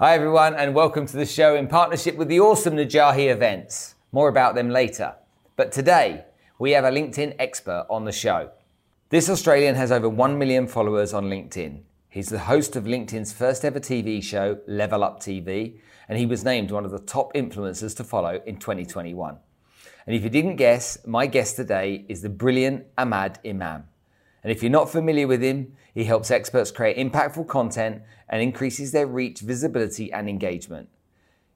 Hi, everyone, and welcome to the show in partnership with the awesome Najahi events. More about them later. But today, we have a LinkedIn expert on the show. This Australian has over 1 million followers on LinkedIn. He's the host of LinkedIn's first ever TV show, Level Up TV, and he was named one of the top influencers to follow in 2021. And if you didn't guess, my guest today is the brilliant Ahmad Imam. And if you're not familiar with him, he helps experts create impactful content and increases their reach, visibility, and engagement.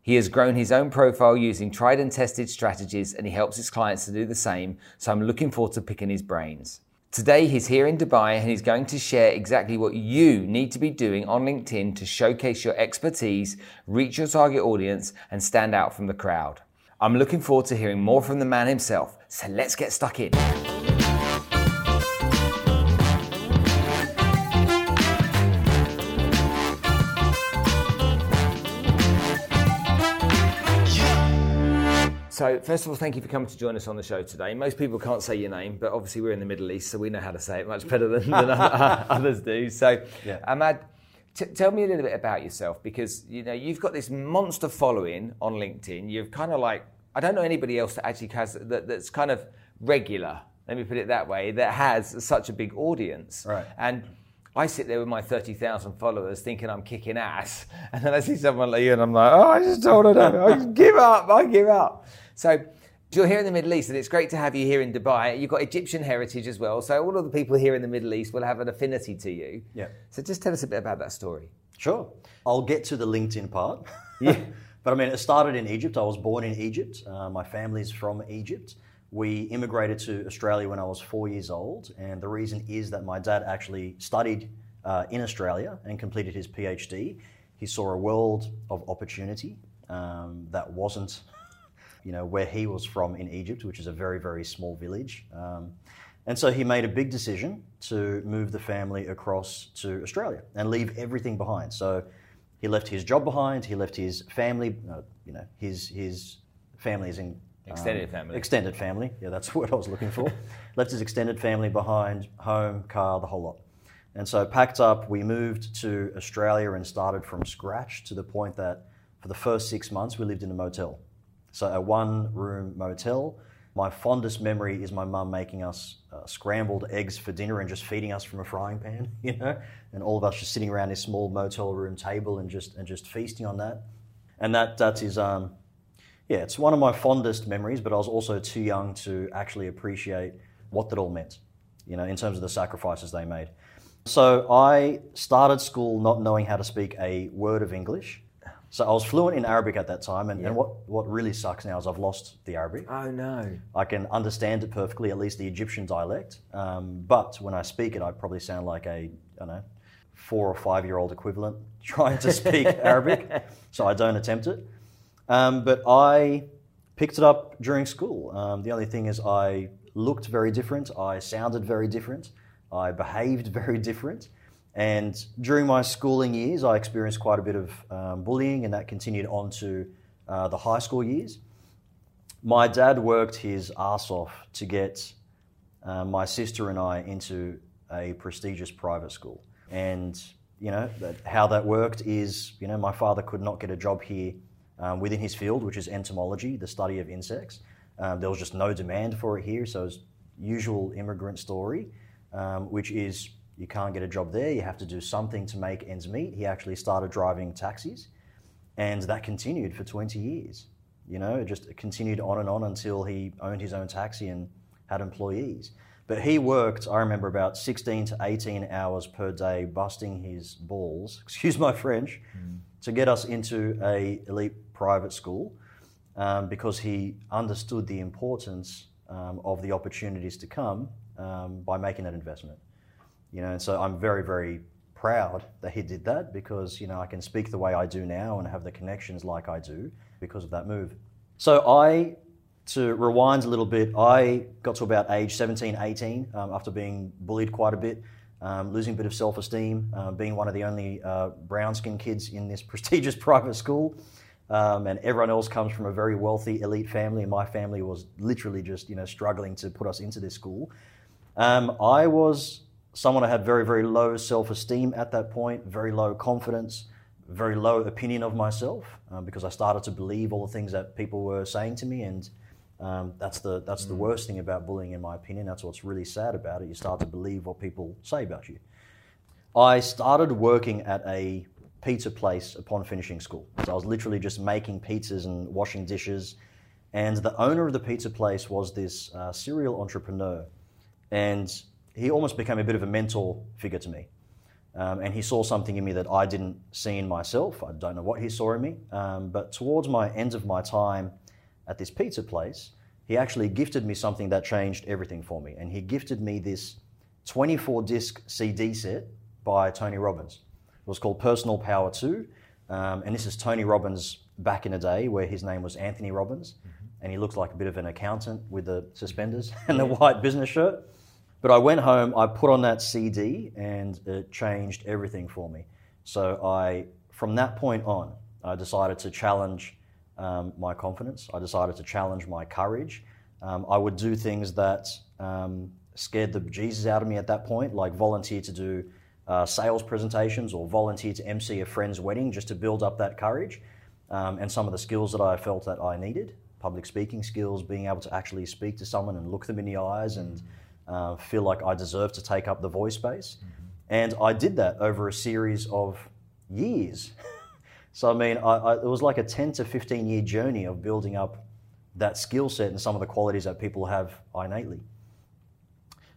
He has grown his own profile using tried and tested strategies, and he helps his clients to do the same. So I'm looking forward to picking his brains. Today, he's here in Dubai and he's going to share exactly what you need to be doing on LinkedIn to showcase your expertise, reach your target audience, and stand out from the crowd. I'm looking forward to hearing more from the man himself. So let's get stuck in. So, first of all, thank you for coming to join us on the show today. Most people can't say your name, but obviously we're in the Middle East, so we know how to say it much better than, than others do. So, yeah. Ahmad, t- tell me a little bit about yourself because you know you've got this monster following on LinkedIn. You've kind of like I don't know anybody else that actually has that, that's kind of regular. Let me put it that way. That has such a big audience, right? And I sit there with my 30,000 followers thinking I'm kicking ass. And then I see someone like you and I'm like, oh, I just told her no. I give up. I give up. So you're here in the Middle East, and it's great to have you here in Dubai. You've got Egyptian heritage as well, so all of the people here in the Middle East will have an affinity to you. Yeah. So just tell us a bit about that story. Sure. I'll get to the LinkedIn part. Yeah. but I mean, it started in Egypt. I was born in Egypt. Uh, my family's from Egypt. We immigrated to Australia when I was four years old, and the reason is that my dad actually studied uh, in Australia and completed his PhD. He saw a world of opportunity um, that wasn't you know, where he was from in Egypt, which is a very, very small village. Um, and so he made a big decision to move the family across to Australia and leave everything behind. So he left his job behind, he left his family, uh, you know, his, his family is in. Extended um, family. Extended family, yeah, that's what I was looking for. left his extended family behind, home, car, the whole lot. And so packed up, we moved to Australia and started from scratch to the point that for the first six months we lived in a motel. So a one room motel. My fondest memory is my mum making us uh, scrambled eggs for dinner and just feeding us from a frying pan, you know, and all of us just sitting around this small motel room table and just and just feasting on that. And that that is um, yeah, it's one of my fondest memories. But I was also too young to actually appreciate what that all meant, you know, in terms of the sacrifices they made. So I started school not knowing how to speak a word of English. So I was fluent in Arabic at that time, and, yeah. and what, what really sucks now is I've lost the Arabic. Oh no! I can understand it perfectly, at least the Egyptian dialect. Um, but when I speak it, I probably sound like a I don't know four or five year old equivalent trying to speak Arabic. So I don't attempt it. Um, but I picked it up during school. Um, the only thing is I looked very different. I sounded very different. I behaved very different. And during my schooling years, I experienced quite a bit of um, bullying, and that continued on to uh, the high school years. My dad worked his ass off to get uh, my sister and I into a prestigious private school. And, you know, that, how that worked is, you know, my father could not get a job here um, within his field, which is entomology, the study of insects. Um, there was just no demand for it here, so it's usual immigrant story, um, which is you can't get a job there, you have to do something to make ends meet. He actually started driving taxis, and that continued for 20 years. You know, it just continued on and on until he owned his own taxi and had employees. But he worked, I remember, about 16 to 18 hours per day, busting his balls, excuse my French, mm. to get us into a elite private school um, because he understood the importance um, of the opportunities to come um, by making that investment. You know, and so I'm very, very proud that he did that because, you know, I can speak the way I do now and have the connections like I do because of that move. So I, to rewind a little bit, I got to about age 17, 18 um, after being bullied quite a bit. Um, losing a bit of self esteem, uh, being one of the only uh, brown skinned kids in this prestigious private school. Um, and everyone else comes from a very wealthy elite family, and my family was literally just you know struggling to put us into this school. Um, I was someone I had very, very low self esteem at that point, very low confidence, very low opinion of myself um, because I started to believe all the things that people were saying to me, and um, that's the that's the worst thing about bullying, in my opinion. That's what's really sad about it. You start to believe what people say about you. I started working at a pizza place upon finishing school. So I was literally just making pizzas and washing dishes. And the owner of the pizza place was this uh, serial entrepreneur. And he almost became a bit of a mentor figure to me. Um, and he saw something in me that I didn't see in myself. I don't know what he saw in me. Um, but towards my end of my time at this pizza place, he actually gifted me something that changed everything for me. And he gifted me this 24 disc CD set by Tony Robbins. It was called Personal Power 2. Um, and this is Tony Robbins back in the day where his name was Anthony Robbins. Mm-hmm. And he looked like a bit of an accountant with the suspenders and the white business shirt. But I went home, I put on that CD, and it changed everything for me. So I, from that point on, I decided to challenge um, my confidence. I decided to challenge my courage. Um, I would do things that um, scared the Jesus out of me at that point, like volunteer to do uh, sales presentations or volunteer to MC a friend's wedding just to build up that courage um, and some of the skills that I felt that I needed public speaking skills, being able to actually speak to someone and look them in the eyes and uh, feel like I deserve to take up the voice space. Mm-hmm. And I did that over a series of years. so, I mean, I, I, it was like a 10 to 15 year journey of building up that skill set and some of the qualities that people have innately.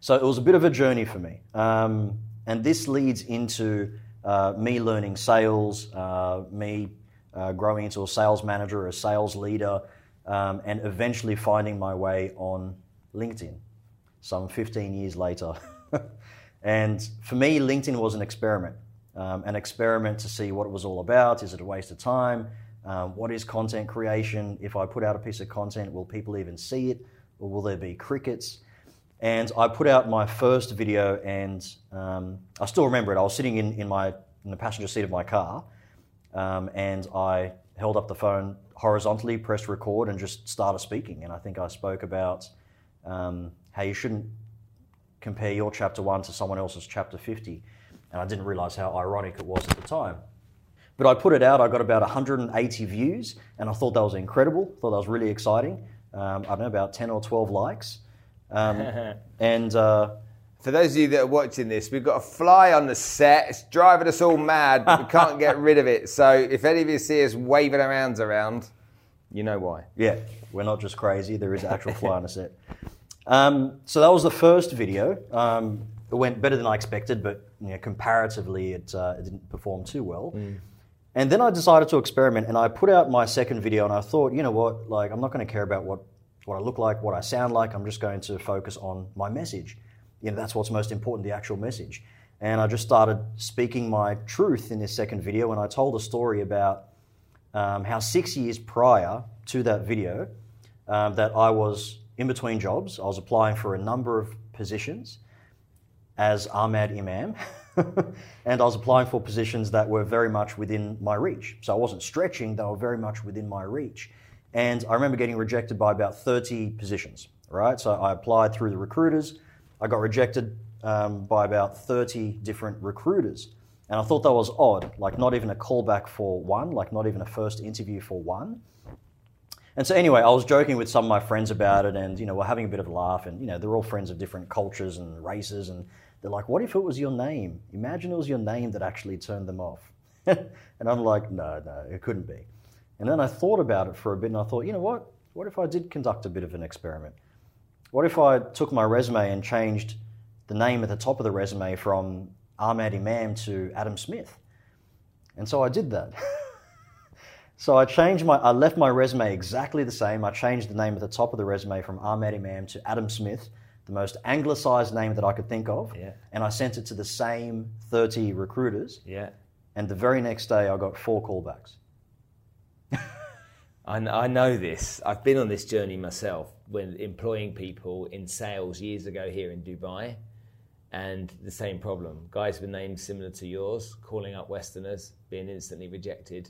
So, it was a bit of a journey for me. Um, and this leads into uh, me learning sales, uh, me uh, growing into a sales manager, a sales leader, um, and eventually finding my way on LinkedIn some 15 years later. and for me, LinkedIn was an experiment um, an experiment to see what it was all about. Is it a waste of time? Um, what is content creation? If I put out a piece of content, will people even see it? Or will there be crickets? And I put out my first video, and um, I still remember it. I was sitting in, in, my, in the passenger seat of my car, um, and I held up the phone horizontally, pressed record, and just started speaking. And I think I spoke about um, how you shouldn't compare your chapter one to someone else's chapter 50. And I didn't realize how ironic it was at the time. But I put it out, I got about 180 views, and I thought that was incredible, thought that was really exciting. Um, I don't know, about 10 or 12 likes. Um, and uh, for those of you that are watching this, we've got a fly on the set. It's driving us all mad, but we can't get rid of it. So if any of you see us waving our hands around, you know why. Yeah, we're not just crazy. There is an actual fly on the set. Um, so that was the first video. Um, it went better than I expected, but you know, comparatively, it, uh, it, didn't perform too well. Mm. And then I decided to experiment, and I put out my second video, and I thought, you know what, like I'm not going to care about what what I look like, what I sound like. I'm just going to focus on my message. You know, that's what's most important, the actual message. And I just started speaking my truth in this second video, and I told a story about um, how six years prior to that video, um, that I was in between jobs. I was applying for a number of positions as Ahmad Imam, and I was applying for positions that were very much within my reach. So I wasn't stretching, they were very much within my reach. And I remember getting rejected by about 30 positions, right? So I applied through the recruiters. I got rejected um, by about 30 different recruiters. And I thought that was odd, like not even a callback for one, like not even a first interview for one. And so anyway, I was joking with some of my friends about it, and you know, we're having a bit of a laugh, and you know, they're all friends of different cultures and races, and they're like, "What if it was your name? Imagine it was your name that actually turned them off." and I'm like, "No, no, it couldn't be." And then I thought about it for a bit, and I thought, you know what? What if I did conduct a bit of an experiment? What if I took my resume and changed the name at the top of the resume from Ahmad Imam to Adam Smith? And so I did that. So I changed my, I left my resume exactly the same. I changed the name at the top of the resume from Ahmad Imam to Adam Smith, the most anglicized name that I could think of. Yeah. And I sent it to the same 30 recruiters. Yeah. And the very next day, I got four callbacks. I, I know this. I've been on this journey myself when employing people in sales years ago here in Dubai. And the same problem. Guys with names similar to yours, calling up Westerners, being instantly rejected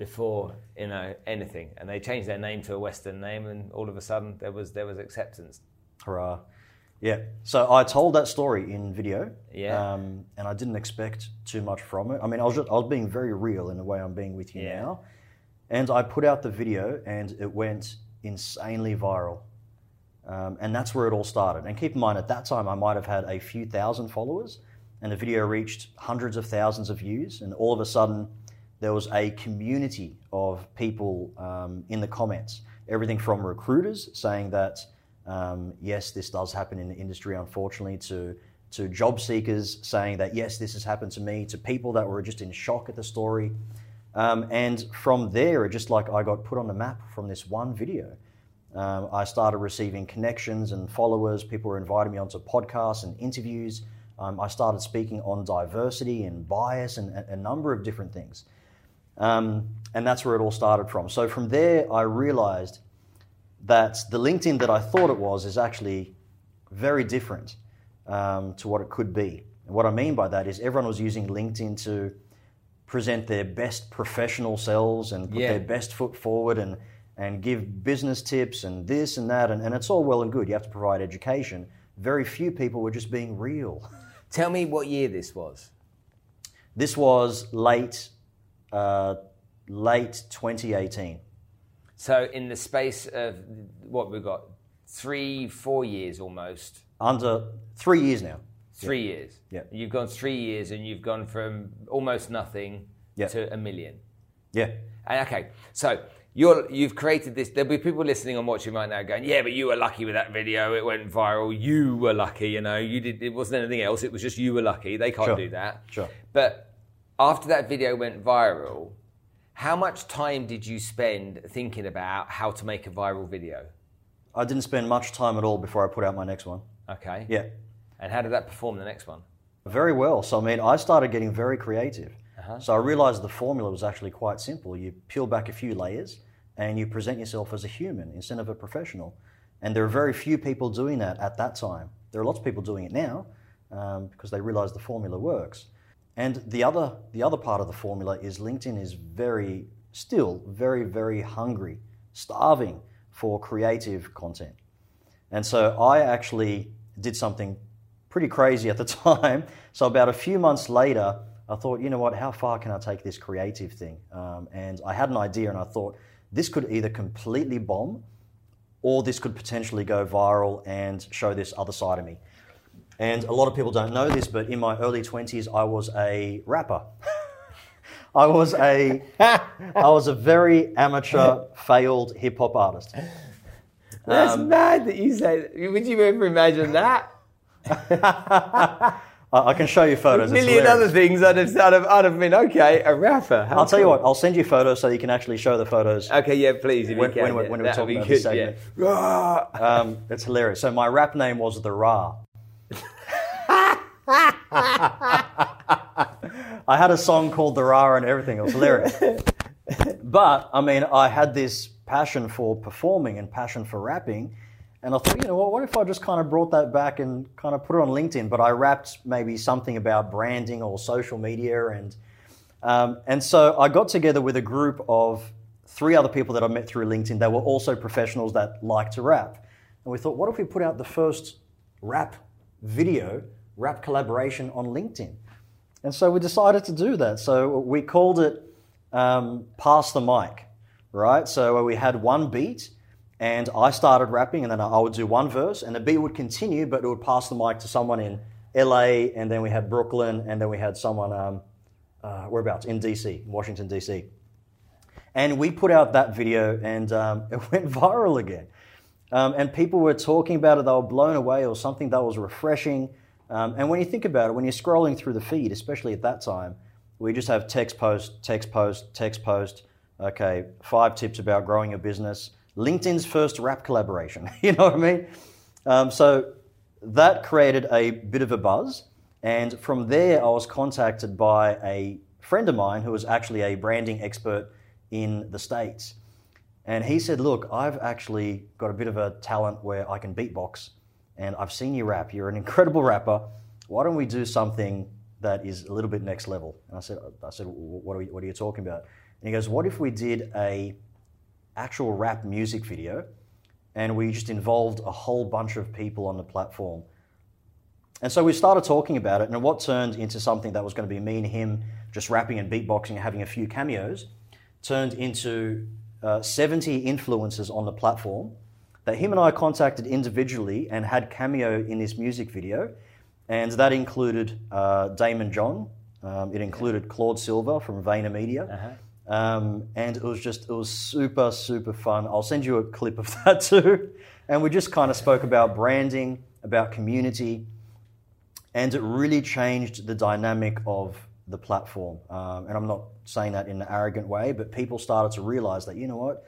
before you know anything, and they changed their name to a Western name, and all of a sudden there was there was acceptance. Hurrah! Yeah. So I told that story in video. Yeah. Um, and I didn't expect too much from it. I mean, I was just, I was being very real in the way I'm being with you Yeah. now. And I put out the video, and it went insanely viral. Um, and that's where it all started. And keep in mind, at that time, I might have had a few thousand followers, and the video reached hundreds of thousands of views. And all of a sudden, there was a community of people um, in the comments. Everything from recruiters saying that, um, yes, this does happen in the industry, unfortunately, to to job seekers saying that yes, this has happened to me, to people that were just in shock at the story, um, and from there, just like I got put on the map from this one video. Um, I started receiving connections and followers. People were inviting me onto podcasts and interviews. Um, I started speaking on diversity and bias and a, a number of different things. Um, and that's where it all started from. So from there, I realized that the LinkedIn that I thought it was is actually very different um, to what it could be. And what I mean by that is everyone was using LinkedIn to present their best professional selves and put Yeah. their best foot forward and, and give business tips and this and that. And, and it's all well and good. You have to provide education. Very few people were just being real. Tell me what year this was. This was late, uh, late 2018. So in the space of what we've got, three, four years almost, Under three years now. three years. Yeah. You've gone three years and you've gone from almost nothing Yeah. to a million. Yeah. And okay, so you're you've created this. There'll be people listening and watching right now going, "Yeah, but you were lucky with that video. It went viral. You were lucky. You know, you did. It wasn't anything else. It was just you were lucky. They can't Sure. do that. Sure. But after that video went viral, how much time did you spend thinking about how to make a viral video? I didn't spend much time at all before I put out my next one. Okay. Yeah. And how did that perform the next one? Very well. So, I mean, I started getting very creative. Uh-huh. So, I realized the formula was actually quite simple. You peel back a few layers and you present yourself as a human instead of a professional. And there are very few people doing that at that time. There are lots of people doing it now um, because they realize the formula works. And the other, the other part of the formula is LinkedIn is very, still very, very hungry, starving for creative content. And so I actually did something pretty crazy at the time. So about a few months later, I thought, you know what, how far can I take this creative thing? Um, and I had an idea and I thought this could either completely bomb or this could potentially go viral and show this other side of me. And a lot of people don't know this, but in my early 20s, I was a rapper. I was a, I was a very amateur, failed hip hop artist. That's Um, mad that you say. That. Would you ever imagine that? I, I can show you photos. it's million other things I'd have, I'd have, I'd have been okay. A rapper. I'll tell you what. I'll send you photos so you can actually show the photos. Okay, yeah, please. If When- you can, when yeah, when we're that'd talking be about good, this segment. yeah. Um, it's hilarious. So my rap name was the Ra. I had a song called the Rara and everything. It was hilarious. but I mean, I had this passion for performing and passion for rapping, and I thought, you know what? What if I just kind of brought that back and kind of put it on LinkedIn? But I rapped maybe something about branding or social media, and um, and so I got together with a group of three other people that I met through LinkedIn. They were also professionals that like to rap. And we thought, what if we put out the first rap video, rap collaboration on LinkedIn? And so we decided to do that. So we called it um, Pass the Mic, right? So we had one beat, and I started rapping, and then I would do one verse, and the beat would continue, but it would pass the mic to someone in LA, and then we had Brooklyn, and then we had someone, um, uh, whereabouts? In DC, Washington, DC. And we put out that video and um, it went viral again. Um, and people were talking about it, they were blown away, or something that was refreshing. Um, and when you think about it, when you're scrolling through the feed, especially at that time, we just have text post, text post, text post. Okay, five tips about growing a business. LinkedIn's first rap collaboration. you know what I mean? Um, so that created a bit of a buzz. And from there, I was contacted by a friend of mine who was actually a branding expert in the States. And he said, Look, I've actually got a bit of a talent where I can beatbox, and I've seen you rap. You're an incredible rapper. Why don't we do something that is a little bit next level? And I said, I said what, are we, what are you talking about? And he goes, What if we did a actual rap music video and we just involved a whole bunch of people on the platform And so we started talking about it, and what turned into something that was going to be me and him just rapping and beatboxing and having a few cameos turned into uh, 70 influencers on the platform that him and I contacted individually and had cameo in this music video. And that included uh, Daymond John, um, it included Claude Silver from VaynerMedia. Uh-huh. Um, and it was just, it was super, super fun. I'll send you a clip of that too. And we just kind of spoke about branding, about community, and it really changed the dynamic of the platform. Um, and I'm not saying that in an arrogant way, but people started to realize that, you know what,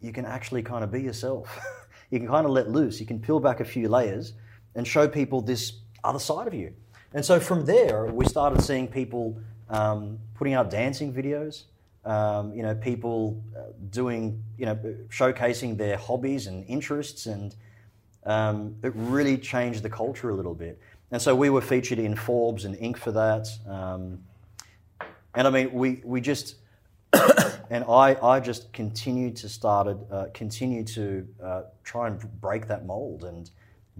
you can actually kind of be yourself. you can kind of let loose. You can peel back a few layers and show people this other side of you. And so from there, we started seeing people um, putting out dancing videos. Um, you know, people uh, doing, you know, showcasing their hobbies and interests, and um, it really changed the culture a little bit. And so we were featured in Forbes and Inc. for that. Um, and I mean, we, we just, and I, I just continued to started, uh, continue to uh, try and break that mold and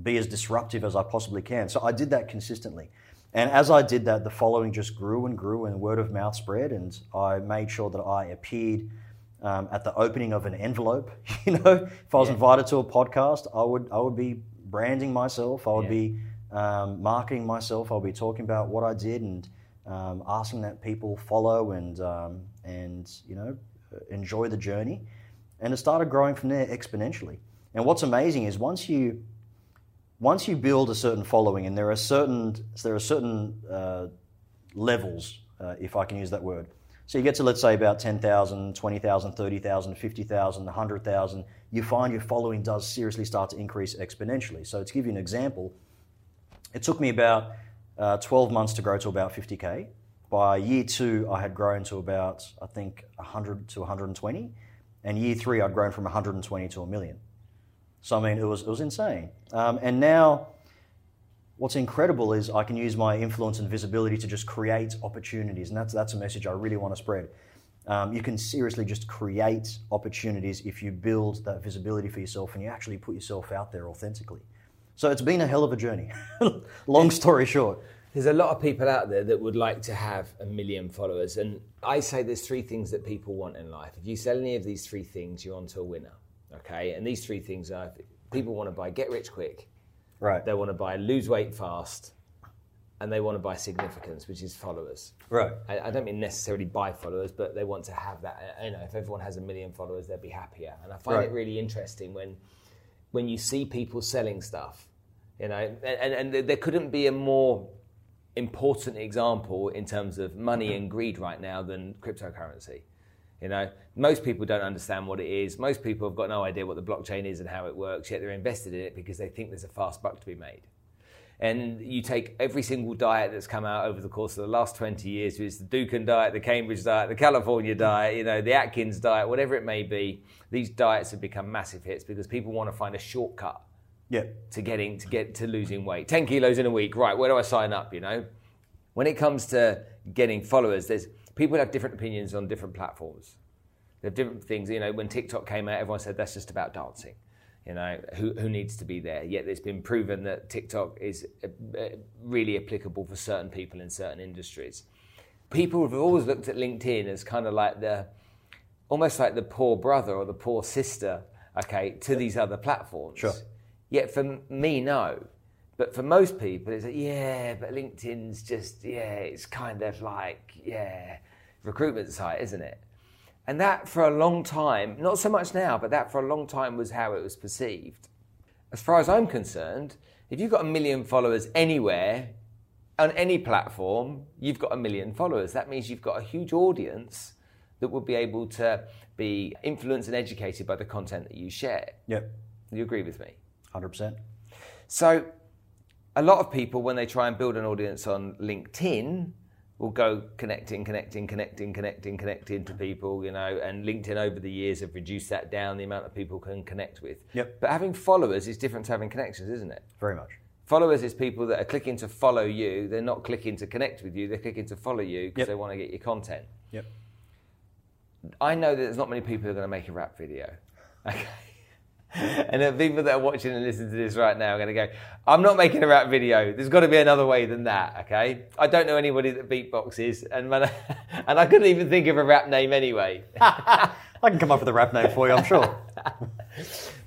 be as disruptive as I possibly can. So I did that consistently. And as I did that, the following just grew and grew, and word of mouth spread. And I made sure that I appeared um, at the opening of an envelope. You know, if I was Yeah. invited to a podcast, I would I would be branding myself. I would Yeah. be um, marketing myself. I'll be talking about what I did and um, asking that people follow and um, and you know enjoy the journey. And it started growing from there exponentially. And what's amazing is once you once you build a certain following, and there are certain there are certain uh, levels, uh, if I can use that word. So you get to let's say about 10,000, 20,000, 30,000, 50,000, 100,000, you find your following does seriously start to increase exponentially. So to give you an example, it took me about uh, 12 months to grow to about 50k. By year two, I had grown to about I think 100 to 120, and year three, I'd grown from 120 to a million. So I mean, it was it was insane. Um, and now, what's incredible is I can use my influence and visibility to just create opportunities, and that's that's a message I really want to spread. Um, you can seriously just create opportunities if you build that visibility for yourself and you actually put yourself out there authentically. So it's been a hell of a journey. Long story short. There's a lot of people out there that would like to have a million followers. And I say there's three things that people want in life. If you sell any of these three things, you're onto a winner. Okay. And these three things are people want to buy get rich quick, Right. they want to buy lose weight fast, and they want to buy significance, which is followers. Right. I, I don't mean necessarily buy followers, but they want to have that. Uh, you know, if everyone has a million followers, they'll be happier. And I find Right. it really interesting when when you see people selling stuff. You know, and, and, there couldn't be a more important example in terms of money and greed right now than cryptocurrency. You know, most people don't understand what it is. Most people have got no idea what the blockchain is and how it works, yet they're invested in it because they think there's a fast buck to be made. And you take every single diet that's come out over the course of the last 20 years, which is the Dukan diet, the Cambridge diet, the California diet, you know, the Atkins diet, whatever it may be, these diets have become massive hits because people want to find a shortcut Yeah. to getting to get to losing weight. 10 kilos in a week, right, where do I sign up, you know? When it comes to getting followers, there's people have different opinions on different platforms. They have different things, you know, when TikTok came out, everyone said that's just about dancing. You know, who, who needs to be there? Yet it's been proven that TikTok is uh, uh, really applicable for certain people in certain industries. People have always looked at LinkedIn as kind of like the, almost like the poor brother or the poor sister, okay, to these other platforms. Sure. Yet for me, no. But for most people, it's like, yeah, but LinkedIn's just, yeah, it's kind of like, yeah, recruitment site, isn't it? And that for a long time, not so much now, but that for a long time was how it was perceived. As far as I'm concerned, if you've got a million followers anywhere, on any platform, you've got a million followers. That means you've got a huge audience that will be able to be influenced and educated by the content that you share. Yep. You agree with me? 100%. So, a lot of people, when they try and build an audience on LinkedIn, will go connecting, connecting, connecting, connecting, connecting to people, you know, and LinkedIn over the years have reduced that down, the amount of people can connect with. Yep. But having followers is different to having connections, isn't it? Very much. Followers is people that are clicking to follow you. They're not clicking to connect with you. They're clicking to follow you because Yep. they want to get your content. Yep. I know that there's not many people who are going to make a rap video. Okay. and the people that are watching and listening to this right now are going to go, I'm not making a rap video. There's got to be another way than that, okay? I don't know anybody that beatboxes, and, I, and I couldn't even think of a rap name anyway. I can come up with a rap name for you, I'm sure.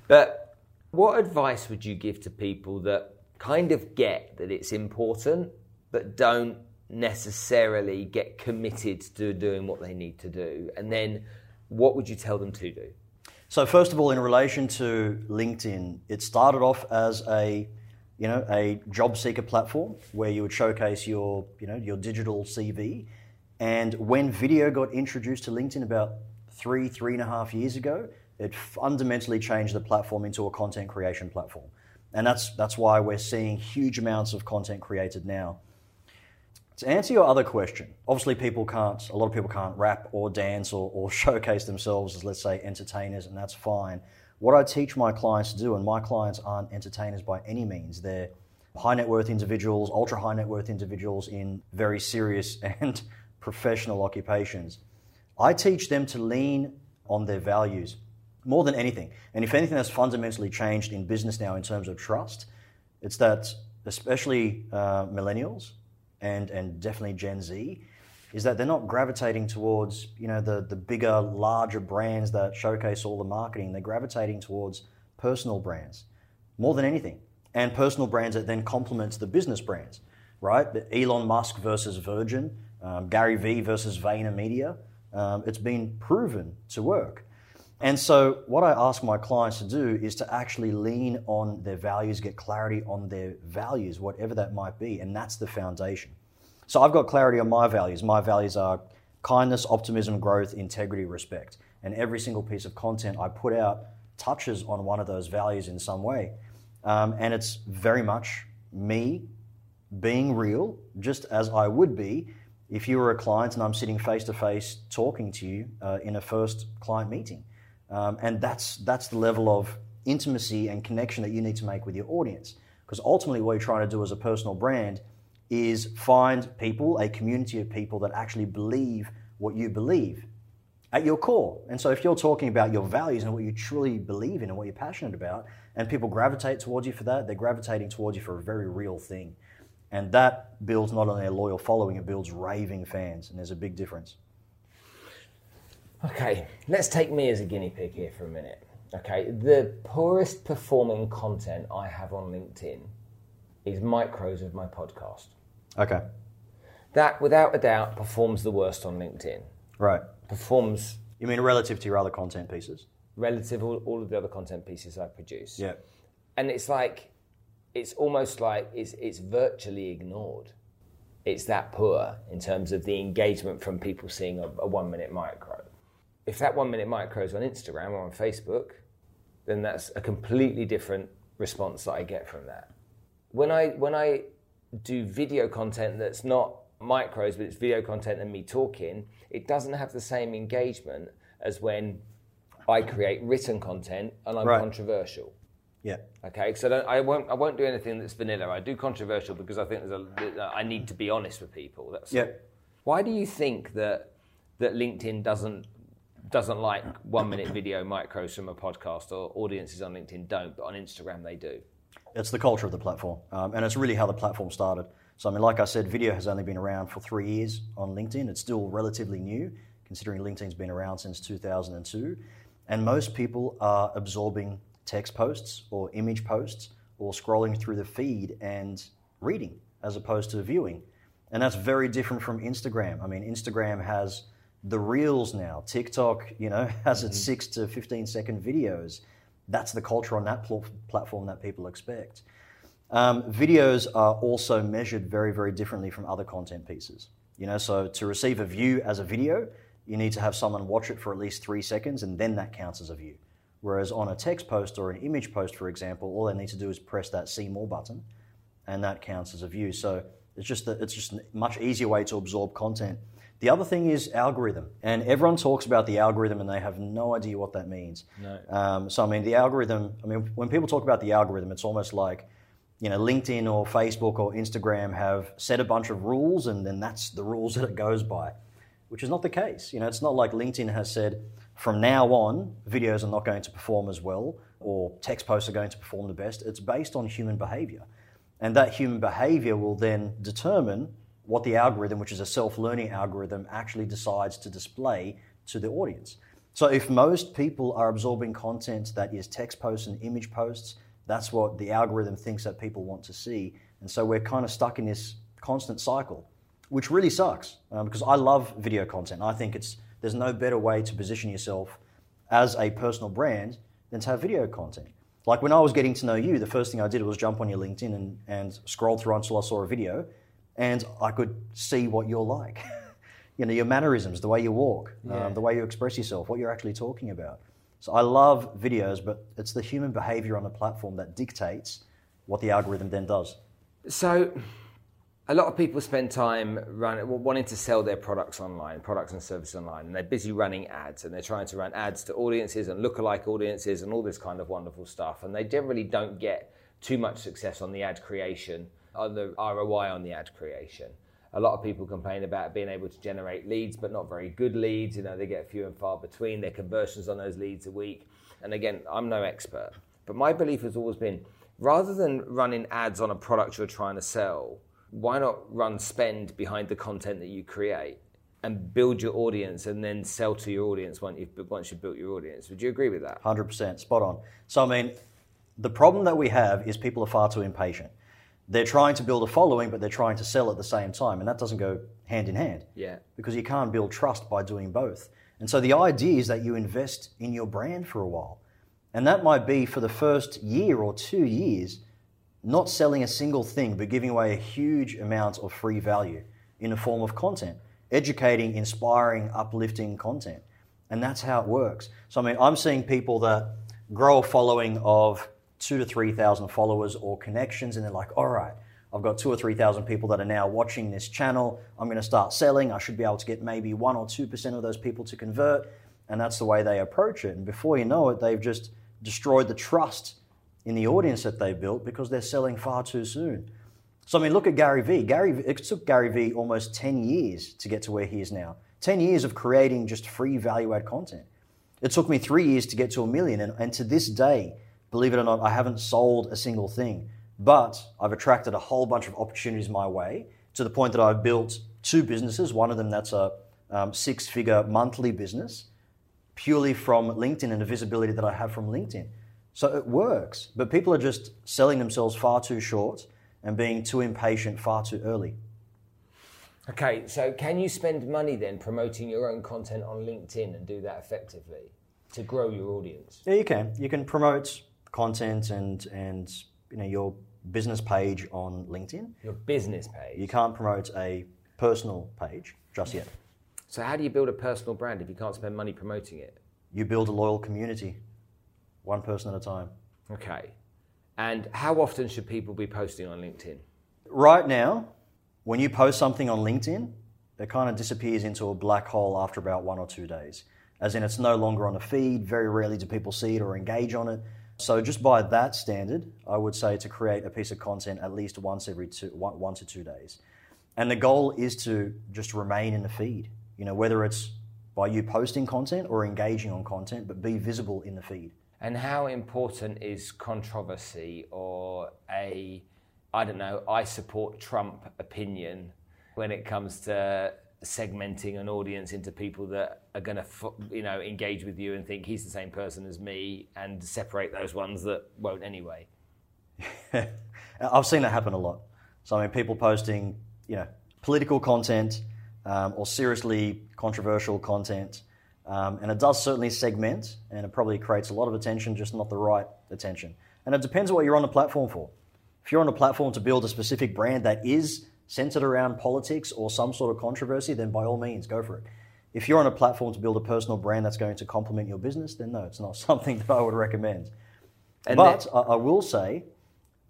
but what advice would you give to people that kind of get that it's important, but don't necessarily get committed to doing what they need to do? And then what would you tell them to do? So first of all, in relation to LinkedIn, it started off as a you know a job seeker platform where you would showcase your you know your digital CV. And when video got introduced to LinkedIn about three three and a half years ago, it fundamentally changed the platform into a content creation platform. And that's that's why we're seeing huge amounts of content created now. To answer your other question, obviously people can't, a lot of people can't rap or dance or, or showcase themselves as, let's say, entertainers, and that's fine. What I teach my clients to do, and my clients aren't entertainers by any means, they're high net worth individuals, ultra high net worth individuals in very serious and professional occupations. I teach them to lean on their values more than anything. And if anything that's fundamentally changed in business now in terms of trust, it's that especially uh, millennials and, and definitely Gen Z, is that they're not gravitating towards you know the, the bigger, larger brands that showcase all the marketing. They're gravitating towards personal brands more than anything, and personal brands that then complements the business brands, right? Elon Musk versus Virgin, um, Gary Vee versus VaynerMedia. Um, it's been proven to work. And so, what I ask my clients to do is to actually lean on their values, get clarity on their values, whatever that might be. And that's the foundation. So, I've got clarity on my values. My values are kindness, optimism, growth, integrity, respect. And every single piece of content I put out touches on one of those values in some way. Um, and it's very much me being real, just as I would be if you were a client and I'm sitting face to face talking to you uh, in a first client meeting. Um, and that's, that's the level of intimacy and connection that you need to make with your audience. Because ultimately, what you're trying to do as a personal brand is find people, a community of people that actually believe what you believe at your core. And so, if you're talking about your values and what you truly believe in and what you're passionate about, and people gravitate towards you for that, they're gravitating towards you for a very real thing. And that builds not only a loyal following, it builds raving fans. And there's a big difference. Okay, let's take me as a guinea pig here for a minute. Okay, the poorest performing content I have on LinkedIn is micros of my podcast. Okay. That, without a doubt, performs the worst on LinkedIn. Right. Performs You mean relative to your other content pieces? relative all, all of the other content pieces I produce. Yeah. And it's like, it's almost like it's, it's virtually ignored. It's that poor in terms of the engagement from people seeing a, a one minute micro. If that one minute micro is on Instagram or on Facebook, then that's a completely different response that I get from that. When I when I do video content that's not micros, but it's video content and me talking, it doesn't have the same engagement as when I create written content and I'm Right. controversial. Yeah. Okay, so I, don't, I won't I won't do anything that's vanilla. I do controversial because I think there's a I need to be honest with people. That's Yeah. Why do you think that that LinkedIn doesn't doesn't like one minute video micros from a podcast or audiences on LinkedIn don't, but on Instagram they do? It's the culture of the platform, um, and it's really how the platform started. So, I mean, like I said, video has only been around for three years on LinkedIn. It's still relatively new, considering LinkedIn's been around since 2002. And most people are absorbing text posts or image posts or scrolling through the feed and reading as opposed to viewing. And that's very different from Instagram. I mean, Instagram has the reels now. TikTok, you know, has its six to 15 second videos. That's the culture on that pl- platform that people expect. Um, videos are also measured very, very differently from other content pieces. You know, so to receive a view as a video, you need to have someone watch it for at least three seconds, and then that counts as a view. Whereas on a text post or an image post, for example, all they need to do is press that see more button, and that counts as a view. So it's just a, it's just a much easier way to absorb content. The other thing is algorithm, and everyone talks about the algorithm, and they have no idea what that means. No. Um, so I mean, the algorithm. I mean, when people talk about the algorithm, it's almost like you know, LinkedIn or Facebook or Instagram have set a bunch of rules, and then that's the rules that it goes by, which is not the case. You know, it's not like LinkedIn has said from now on videos are not going to perform as well, or text posts are going to perform the best. It's based on human behavior. And that human behavior will then determine what the algorithm, which is a self learning algorithm, actually decides to display to the audience. So if most people are absorbing content that is text posts and image posts, that's what the algorithm thinks that people want to see. And so we're kind of stuck in this constant cycle, which really sucks um, because I love video content. I think it's there's no better way to position yourself as a personal brand than to have video content. Like when I was getting to know you, the first thing I did was jump on your LinkedIn and, and scroll through until I saw a video and I could see what you're like. you know, your mannerisms, the way you walk, um, yeah. um, the way you express yourself, what you're actually talking about. So I love videos, but it's the human behavior on the platform that dictates what the algorithm then does. So a lot of people spend time running, wanting to sell their products online, products and services online, and they're busy running ads and they're trying to run ads to audiences and lookalike audiences and all this kind of wonderful stuff. And they generally don't get too much success on the ad creation, on the ROI on the ad creation a lot of people complain about being able to generate leads, but not very good leads. You know, they get few and far between. Their conversions on those leads are weak. And again, I'm no expert, but my belief has always been rather than running ads on a product you're trying to sell, why not run spend behind the content that you create and build your audience and then sell to your audience once you've, once you've built your audience? Would you agree with that? 100%, spot on. So, I mean, the problem that we have is people are far too impatient they're trying to build a following, but they're trying to sell at the same time, and that doesn't go hand in hand. Yeah. Because you can't build trust by doing both. And so the idea is that you invest in your brand for a while. And that might be for the first year or two years, not selling a single thing, but giving away a huge amount of free value in the form of content, educating, inspiring, uplifting content. And that's how it works. So, I mean, I'm seeing people that grow a following of two to 3,000 followers or connections, and they're like, all right, I've got two or 3,000 people that are now watching this channel. I'm going to start selling. I should be able to get maybe 1 or 2% of those people to convert. And that's the way they approach it. And before you know it, they've just destroyed the trust in the audience that they built because they're selling far too soon. So, I mean, look at Gary Vee. Gary, it took Gary Vee almost 10 years to get to where he is now. 10 years of creating just free value add content. It took me three years to get to a million. And, and to this day, Believe it or not, I haven't sold a single thing, but I've attracted a whole bunch of opportunities my way to the point that I've built two businesses. One of them that's a um, six figure monthly business purely from LinkedIn and the visibility that I have from LinkedIn. So it works, but people are just selling themselves far too short and being too impatient far too early. Okay, so can you spend money then promoting your own content on LinkedIn and do that effectively to grow your audience? Yeah, you can. You can promote content and and you know your business page on LinkedIn. Your business page. You can't promote a personal page just yet. So how do you build a personal brand if you can't spend money promoting it? You build a loyal community, one person at a time. Okay. And how often should people be posting on LinkedIn? Right now, when you post something on LinkedIn, it kind of disappears into a black hole after about one or two days. As in, it's no longer on a feed. Very rarely do people see it or engage on it. So just by that standard, I would say to create a piece of content at least once every two, one, one to two days. And the goal is to just remain in the feed, you know, whether it's by you posting content or engaging on content, but be visible in the feed. And how important is controversy or a, I don't know, I support Trump opinion when it comes to segmenting an audience into people that are going to you know engage with you and think he's the same person as me and separate those ones that won't anyway. I've seen that happen a lot. So i mean people posting you know political content um, or seriously controversial content um, and it does certainly segment and it probably creates a lot of attention just not the right attention. And it depends what you're on the platform for. If you're on a platform to build a specific brand that is centered around politics or some sort of controversy, then by all means, go for it. If you're on a platform to build a personal brand that's going to complement your business, then no, it's not something that I would recommend. And but I, I, will say,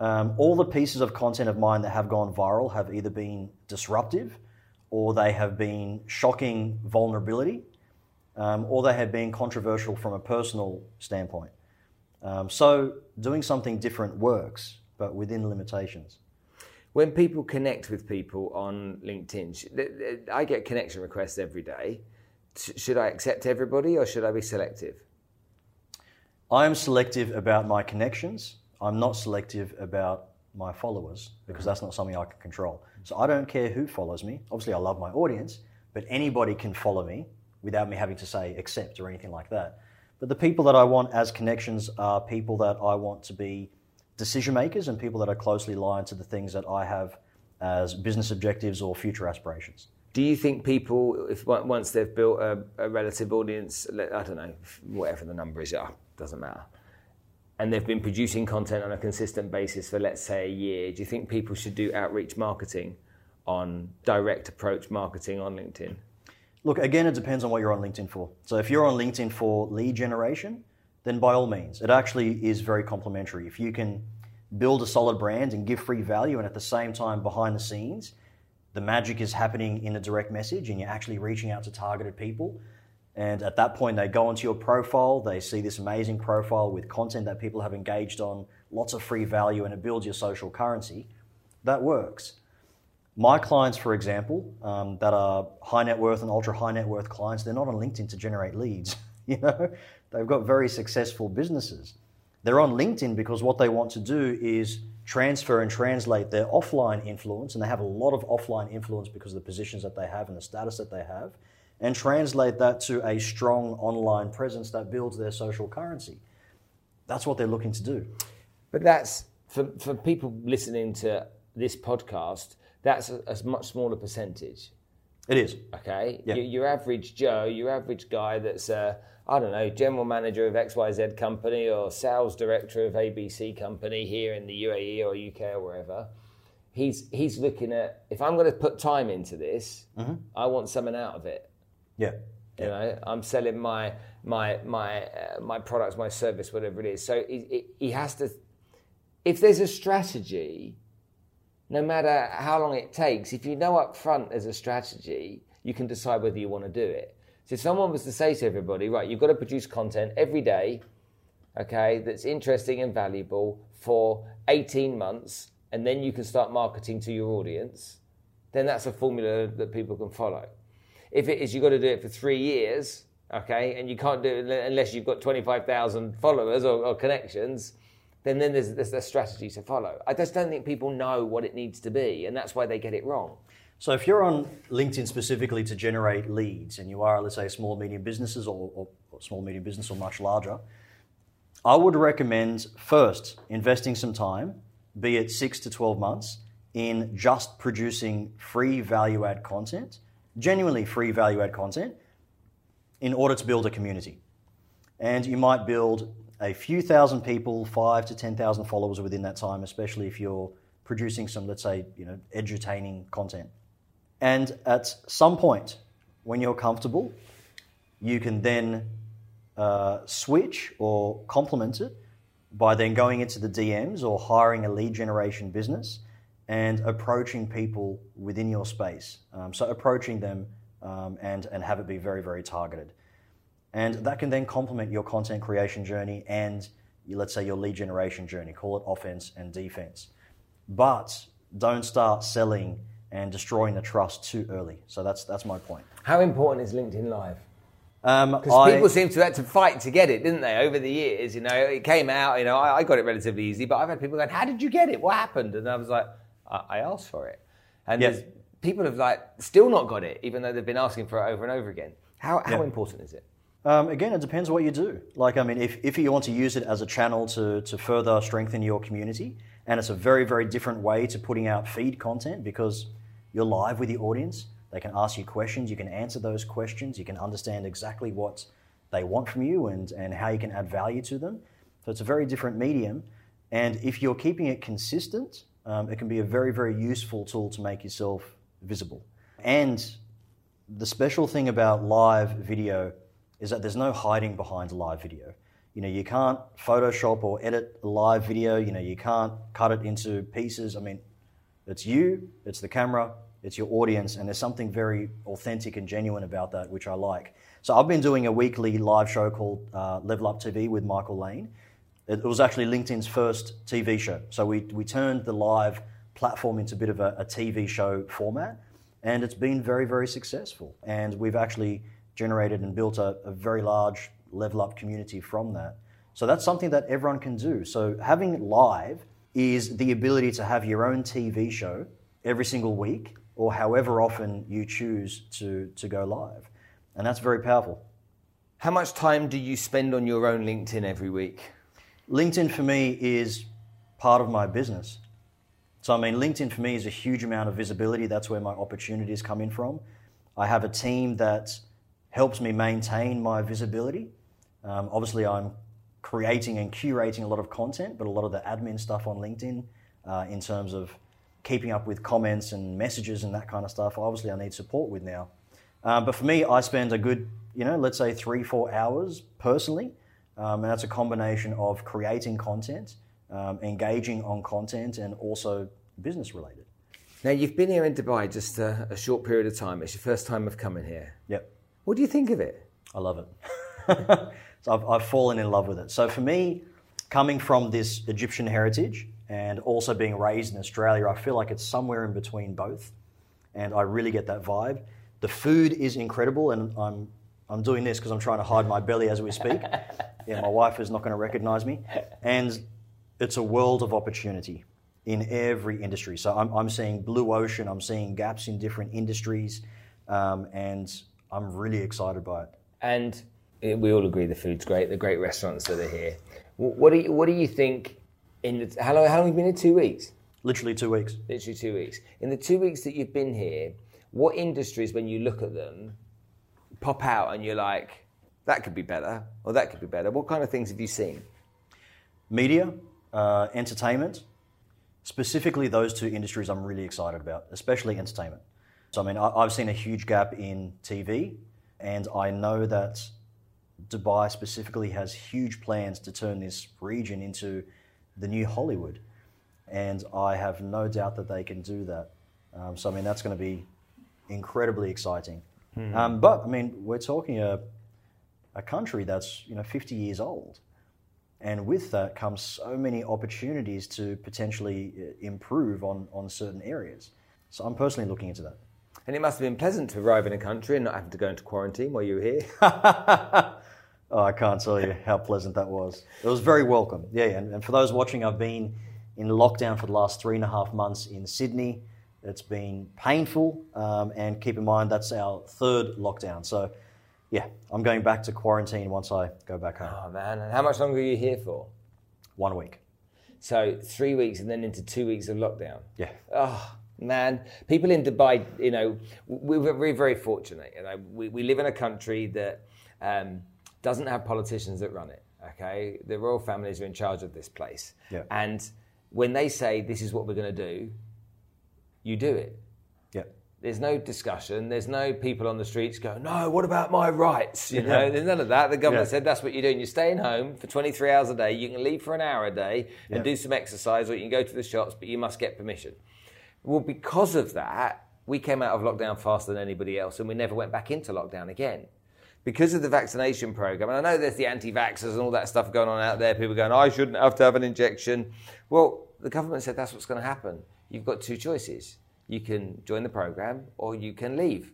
um, all the pieces of content of mine that have gone viral have either been disruptive, or they have been shocking vulnerability, um, or they have been controversial from a personal standpoint. Um, so doing something different works, but within limitations when people connect with people on LinkedIn, I get connection requests every day. Should I accept everybody or should I be selective? I am selective about my connections. I'm not selective about my followers because that's not something I can control. So I don't care who follows me. Obviously, I love my audience, but anybody can follow me without me having to say accept or anything like that. But the people that I want as connections are people that I want to be decision makers and people that are closely aligned to the things that I have as business objectives or future aspirations. Do you think people, if once they've built a, a relative audience, I don't know, whatever the number is, yeah, oh, doesn't matter, and they've been producing content on a consistent basis for let's say a year, do you think people should do outreach marketing on direct approach marketing on LinkedIn? Look, again, it depends on what you're on LinkedIn for. So if you're on LinkedIn for lead generation, then by all means, it actually is very complementary. If you can build a solid brand and give free value, and at the same time, behind the scenes, the magic is happening in a direct message and you're actually reaching out to targeted people. And at that point, they go onto your profile, they see this amazing profile with content that people have engaged on, lots of free value, and it builds your social currency. That works. My clients, for example, um, that are high net worth and ultra high net worth clients, they're not on LinkedIn to generate leads. you know, they've got very successful businesses. They're on LinkedIn because what they want to do is transfer and translate their offline influence, and they have a lot of offline influence because of the positions that they have and the status that they have, and translate that to a strong online presence that builds their social currency. That's what they're looking to do. But that's for, for people listening to this podcast, that's a, a much smaller percentage. It is. Okay. Yeah. Your, your, average Joe, your average guy that's, uh, I don't know, general manager of XYZ company or sales director of ABC company here in the UAE or UK or wherever, he's, he's looking at, if I'm going to put time into this, mm-hmm. I want something out of it. Yeah. You know, I'm selling my my my uh, my products, my service, whatever it is. So he, he has to. If there's a strategy, no matter how long it takes, if you know up front as a strategy, you can decide whether you want to do it. So if someone was to say to everybody, right, you've got to produce content every day, okay, that's interesting and valuable for 18 months, and then you can start marketing to your audience, then that's a formula that people can follow. If it is you've got to do it for three years, okay, and you can't do it unless you've got 25,000 followers or, or connections, then, then there's, there's a strategy to follow. I just don't think people know what it needs to be, and that's why they get it wrong. So if you're on LinkedIn specifically to generate leads, and you are, let's say, small medium businesses or, or, or small medium business or much larger, I would recommend first investing some time, be it six to 12 months, in just producing free value add content genuinely free value add content in order to build a community. And you might build a few thousand people, five to 10,000 followers within that time, especially if you're producing some, let's say, you know, edutaining content. And at some point, when you're comfortable, you can then uh, switch or complement it by then going into the DMs or hiring a lead generation business and approaching people within your space. Um, so approaching them um, and, and have it be very, very targeted. And that can then complement your content creation journey and let's say your lead generation journey. Call it offense and defense. But don't start selling and destroying the trust too early. So that's, that's my point. How important is LinkedIn Live? Because um, people seem to have to fight to get it, didn't they, over the years? You know, it came out, you know, I, I got it relatively easy, but I've had people going, How did you get it? What happened? And I was like, I, asked for it. And yes. people have like still not got it, even though they've been asking for it over and over again. How, how yeah. important is it? Um, again, it depends what you do. Like, I mean, if, if you want to use it as a channel to, to further strengthen your community, and it's a very, very different way to putting out feed content because you're live with your audience. They can ask you questions, you can answer those questions, you can understand exactly what they want from you and, and how you can add value to them. So it's a very different medium. And if you're keeping it consistent, um, it can be a very, very useful tool to make yourself visible. And the special thing about live video is that there's no hiding behind live video. You know, you can't Photoshop or edit live video. You know, you can't cut it into pieces. I mean, it's you, it's the camera, it's your audience, and there's something very authentic and genuine about that, which I like. So I've been doing a weekly live show called uh, Level Up TV with Michael Lane, it was actually LinkedIn's first TV show. So we, we turned the live platform into a bit of a, a TV show format, and it's been very, very successful. And we've actually generated and built a, a very large level up community from that. So that's something that everyone can do. So having live is the ability to have your own TV show every single week or however often you choose to, to go live. And that's very powerful. How much time do you spend on your own LinkedIn every week? LinkedIn for me is part of my business. So, I mean, LinkedIn for me is a huge amount of visibility. That's where my opportunities come in from. I have a team that helps me maintain my visibility. Um, obviously, I'm creating and curating a lot of content, but a lot of the admin stuff on LinkedIn uh, in terms of keeping up with comments and messages and that kind of stuff, obviously, I need support with now. Um, but for me, I spend a good, you know, let's say three, four hours personally. Um, and that's a combination of creating content, um, engaging on content, and also business related. Now, you've been here in Dubai just a, a short period of time. It's your first time of coming here. Yep. What do you think of it? I love it. so I've, I've fallen in love with it. So for me, coming from this Egyptian heritage and also being raised in Australia, I feel like it's somewhere in between both. And I really get that vibe. The food is incredible, and I'm, I'm doing this because I'm trying to hide my belly as we speak. yeah, my wife is not going to recognize me. And it's a world of opportunity in every industry. So I'm, I'm seeing blue ocean, I'm seeing gaps in different industries, um, and I'm really excited by it. And we all agree the food's great, the great restaurants that are here. What do you, what do you think? In the, how long, how long have you been here? Two weeks. Literally two weeks. Literally two weeks. In the two weeks that you've been here, what industries, when you look at them, pop out and you're like, that could be better, or that could be better? What kind of things have you seen? Media, uh, entertainment, specifically those two industries I'm really excited about, especially entertainment. So, I mean, I, I've seen a huge gap in TV, and I know that Dubai specifically has huge plans to turn this region into the new Hollywood. And I have no doubt that they can do that. Um, so, I mean, that's going to be incredibly exciting. Um, but, I mean, we're talking a, a country that's, you know, 50 years old. And with that comes so many opportunities to potentially uh, improve on, on certain areas. So I'm personally looking into that. And it must have been pleasant to arrive in a country and not having to go into quarantine while you were here. Oh, I can't tell you how pleasant that was. It was very welcome. Yeah, and, and for those watching, I've been in lockdown for the last three and a half months in Sydney. It's been painful, um, and keep in mind that's our third lockdown. So, yeah, I'm going back to quarantine once I go back home. oh man, and how much longer are you here for? One week. So three weeks and then into two weeks of lockdown. Yeah. Oh man, people in Dubai, you know, we- we're very, very fortunate. You know, we, we live in a country that um, doesn't have politicians that run it. Okay, the royal families are in charge of this place, Yeah. and when they say this is what we're going to do, you do it. Yeah. There's no discussion. There's no people on the streets going, no, what about my rights? You know, there's none of that. The government Yeah. said that's what you're doing. You're staying home for 23 hours a day. You can leave for an hour a day and Yeah. do some exercise, or you can go to the shops, but you must get permission. Well, because of that, we came out of lockdown faster than anybody else, and we never went back into lockdown again. Because of the vaccination program, and I know there's the anti vaxxers and all that stuff going on out there, people going, I shouldn't have to have an injection. Well, the government said that's what's going to happen. You've got two choices. You can join the program or you can leave.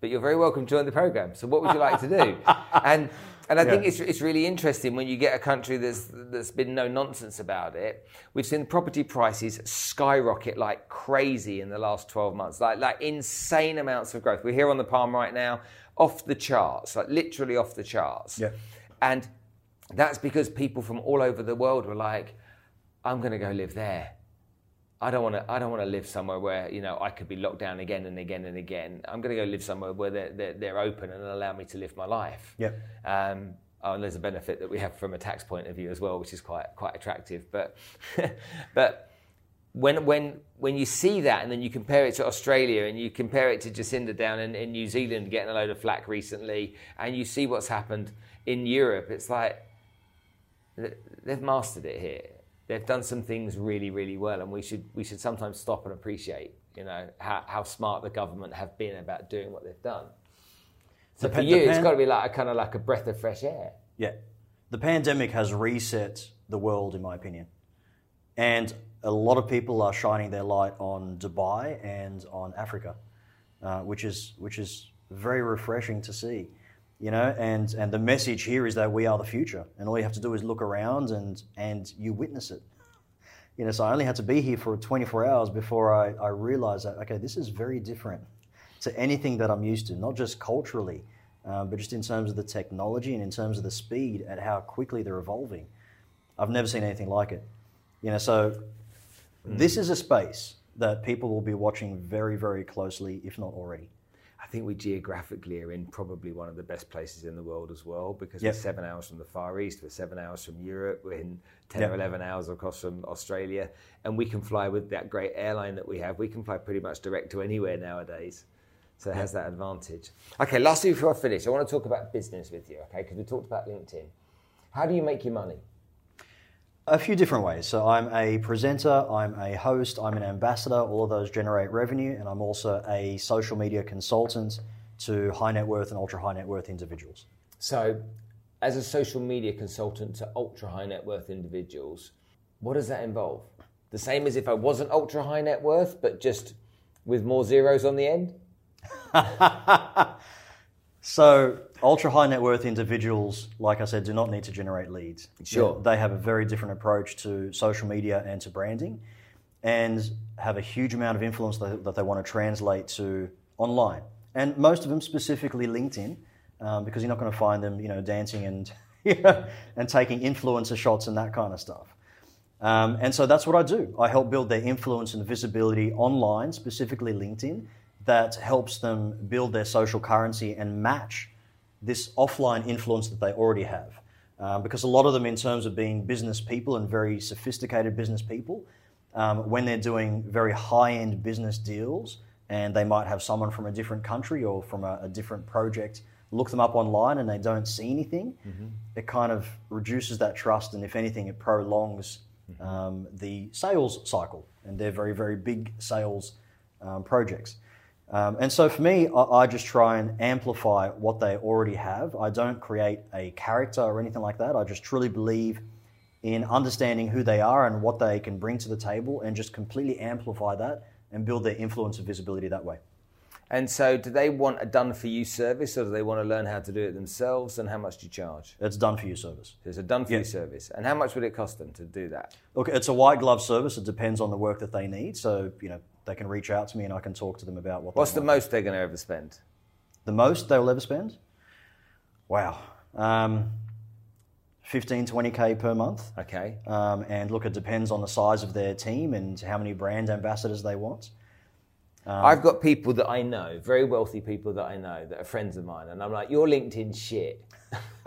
But you're very welcome to join the program. So, what would you like to do? And and I think it's, it's really interesting when you get a country that's that's been no nonsense about it. We've seen property prices skyrocket like crazy in the last 12 months, like like insane amounts of growth. We're here on the Palm right now, off the charts, like literally off the charts. Yeah. And that's because people from all over the world were like, I'm going to go live there. I don't want to. I don't want to live somewhere where you know I could be locked down again and again and again. I'm going to go live somewhere where they're, they're, they're open and allow me to live my life. Yeah. Um, oh, and there's a benefit that we have from a tax point of view as well, which is quite quite attractive. But but when when when you see that and then you compare it to Australia and you compare it to Jacinda down in, in New Zealand getting a load of flack recently, and you see what's happened in Europe, it's like they've mastered it here. They've done some things really, really well, and we should we should sometimes stop and appreciate, you know, how, how smart the government have been about doing what they've done. So The for pa- you, it's pan- got to be like a kind of like a breath of fresh air. Yeah. The pandemic has reset the world, in my opinion. And a lot of people are shining their light on Dubai and on Africa, uh, which, is, which is very refreshing to see. You know, and, and the message here is that we are the future, and all you have to do is look around and, and you witness it. You know, so I only had to be here for 24 hours before I, I realized that, okay, this is very different to anything that I'm used to, not just culturally, um, but just in terms of the technology and in terms of the speed at how quickly they're evolving. I've never seen anything like it. You know, so mm. this is a space that people will be watching very, very closely, if not already. I think we geographically are in probably one of the best places in the world as well because yep. we're seven hours from the Far East, we're seven hours from Europe, we're in 10 yep. or 11 hours across from Australia, and we can fly with that great airline that we have. We can fly pretty much direct to anywhere nowadays. So it has that advantage. Okay, lastly, before I finish, I want to talk about business with you, okay? Because we talked about LinkedIn. How do you make your money? A few different ways. So I'm a presenter, I'm a host, I'm an ambassador. All of those generate revenue, and I'm also a social media consultant to high net worth and ultra high net worth individuals. So, as a social media consultant to ultra high net worth individuals, what does that involve? The same as if I wasn't ultra high net worth, but just with more zeros on the end? so, ultra high net worth individuals, like I said, do not need to generate leads. Sure. They have a very different approach to social media and to branding and have a huge amount of influence that, that they want to translate to online. And most of them specifically LinkedIn, um, because you're not going to find them, you know, dancing and, you know, and taking influencer shots and that kind of stuff. Um, and so that's what I do. I help build their influence and visibility online, specifically LinkedIn, that helps them build their social currency and match this offline influence that they already have. Um, because a lot of them, in terms of being business people and very sophisticated business people, um, when they're doing very high end business deals and they might have someone from a different country or from a, a different project look them up online and they don't see anything, mm-hmm. it kind of reduces that trust and, if anything, it prolongs mm-hmm. um, the sales cycle. And they're very, very big sales um, projects. Um, and so for me, I, I, just try and amplify what they already have. I don't create a character or anything like that. I just truly believe in understanding who they are and what they can bring to the table and just completely amplify that and build their influence and visibility that way. And so, do they want a done for you service or do they want to learn how to do it themselves? And how much do you charge? It's done for you service. It's a done for you service. And how much would it cost them to do that? Look, it's a white glove service. It depends on the work that they need. So, you know, they can reach out to me and I can talk to them about what. What's the most they're going to ever spend? The most they'll ever spend? Wow. Um, 15, 20K per month. Okay. Um, and look, it depends on the size of their team and how many brand ambassadors they want. Um, I've got people that I know, very wealthy people that I know, that are friends of mine, and I'm like, "Your LinkedIn shit."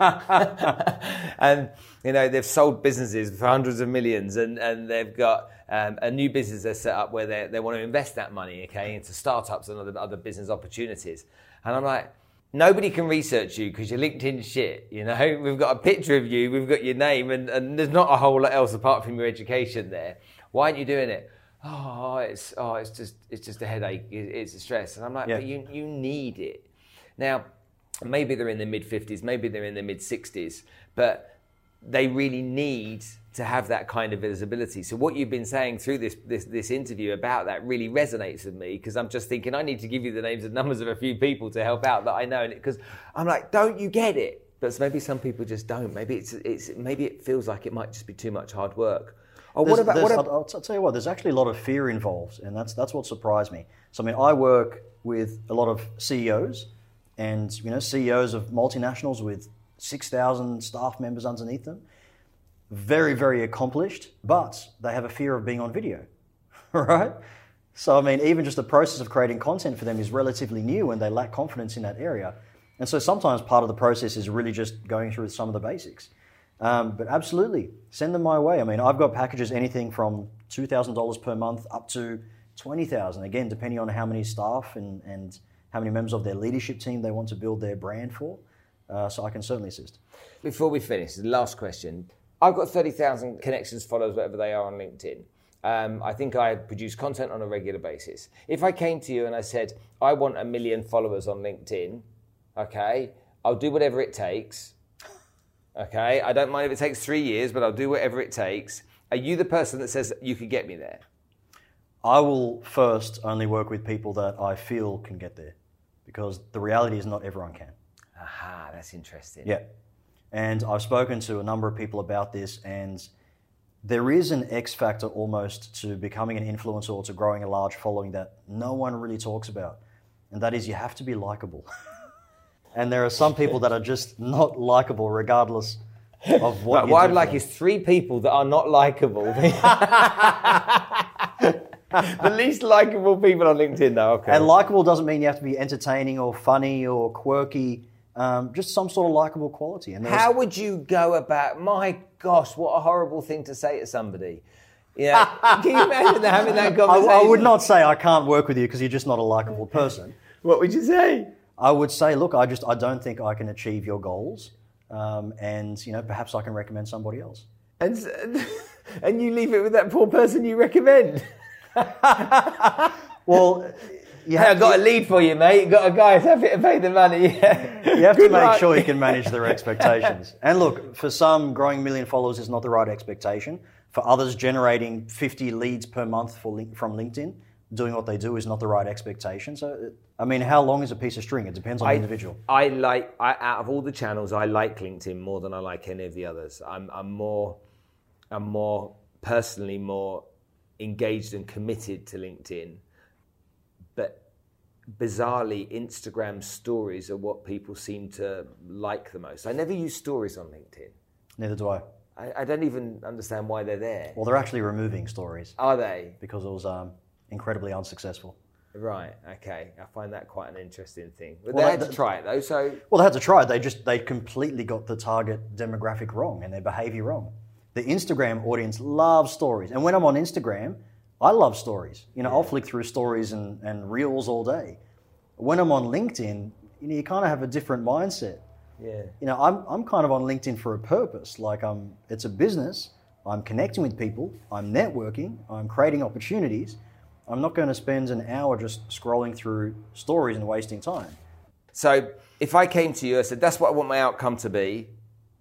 and you know they've sold businesses for hundreds of millions, and, and they've got um, a new business they set up where they, they want to invest that money, okay, into startups and other, other business opportunities. And I'm like, nobody can research you because you're LinkedIn shit. You know, we've got a picture of you, we've got your name, and, and there's not a whole lot else apart from your education there. Why aren't you doing it? Oh, it's oh, it's just it's just a headache. It's a stress, and I'm like, yeah. but you you need it. Now, maybe they're in the mid 50s, maybe they're in the mid 60s, but they really need to have that kind of visibility. So what you've been saying through this this, this interview about that really resonates with me because I'm just thinking I need to give you the names and numbers of a few people to help out that I know because I'm like, don't you get it? But maybe some people just don't. Maybe it's it's maybe it feels like it might just be too much hard work. Oh, what about, what about, I'll, I'll tell you what. There's actually a lot of fear involved, and that's that's what surprised me. So I mean, I work with a lot of CEOs, and you know, CEOs of multinationals with six thousand staff members underneath them very, very accomplished, but they have a fear of being on video, right? So, I mean, even just the process of creating content for them is relatively new and they lack confidence in that area. And so sometimes part of the process is really just going through some of the basics. Um, but absolutely, send them my way. I mean, I've got packages anything from $2,000 per month up to 20000 again, depending on how many staff and, and how many members of their leadership team they want to build their brand for. Uh, so I can certainly assist. Before we finish, the last question I've got 30,000 connections, followers, whatever they are on LinkedIn. Um, I think I produce content on a regular basis. If I came to you and I said, I want a million followers on LinkedIn, okay, I'll do whatever it takes. Okay, I don't mind if it takes three years, but I'll do whatever it takes. Are you the person that says you could get me there? I will first only work with people that I feel can get there because the reality is not everyone can. Aha, that's interesting. Yeah. And I've spoken to a number of people about this, and there is an X factor almost to becoming an influencer or to growing a large following that no one really talks about. And that is you have to be likable. and there are some people that are just not likable regardless of what But you what I'd like is three people that are not likable. the least likable people on LinkedIn, though. Okay. And likable doesn't mean you have to be entertaining or funny or quirky. Um, just some sort of likable quality. And How would you go about? My gosh, what a horrible thing to say to somebody. Yeah, can you imagine having that I, conversation? I would not say I can't work with you because you're just not a likable person. What would you say? I would say, look, I just I don't think I can achieve your goals, um, and you know perhaps I can recommend somebody else. And and you leave it with that poor person you recommend. Well, you Hey, I've got a lead for you, mate. Got a guy who's happy to pay the money. Yeah. you have to make luck. sure you can manage their expectations. and look, for some, growing a million followers is not the right expectation. For others, generating 50 leads per month for link, from LinkedIn, doing what they do is not the right expectation. So, I mean, how long is a piece of string? It depends on the individual. I like I, out of all the channels, I like LinkedIn more than I like any of the others. I'm, I'm more, I'm more personally more engaged and committed to LinkedIn, but bizarrely, Instagram stories are what people seem to like the most. I never use stories on LinkedIn. Neither do I. I, I don't even understand why they're there. Well, they're actually removing stories Are they? because it was um, incredibly unsuccessful. Right. Okay. I find that quite an interesting thing. But Well, they had to try it though. So Well, they had to try it. They just they completely got the target demographic wrong and their behavior wrong. The Instagram audience loves stories, and when I'm on Instagram, I love stories. You know, I'll flick through stories and, and reels all day. When I'm on LinkedIn, you know, you kind of have a different mindset. yeah. You know, I'm I'm kind of on LinkedIn for a purpose. Like I'm, it's a business. I'm connecting with people. I'm networking. I'm creating opportunities. I'm not going to spend an hour just scrolling through stories and wasting time. So if I came to you and said, that's what I want my outcome to be,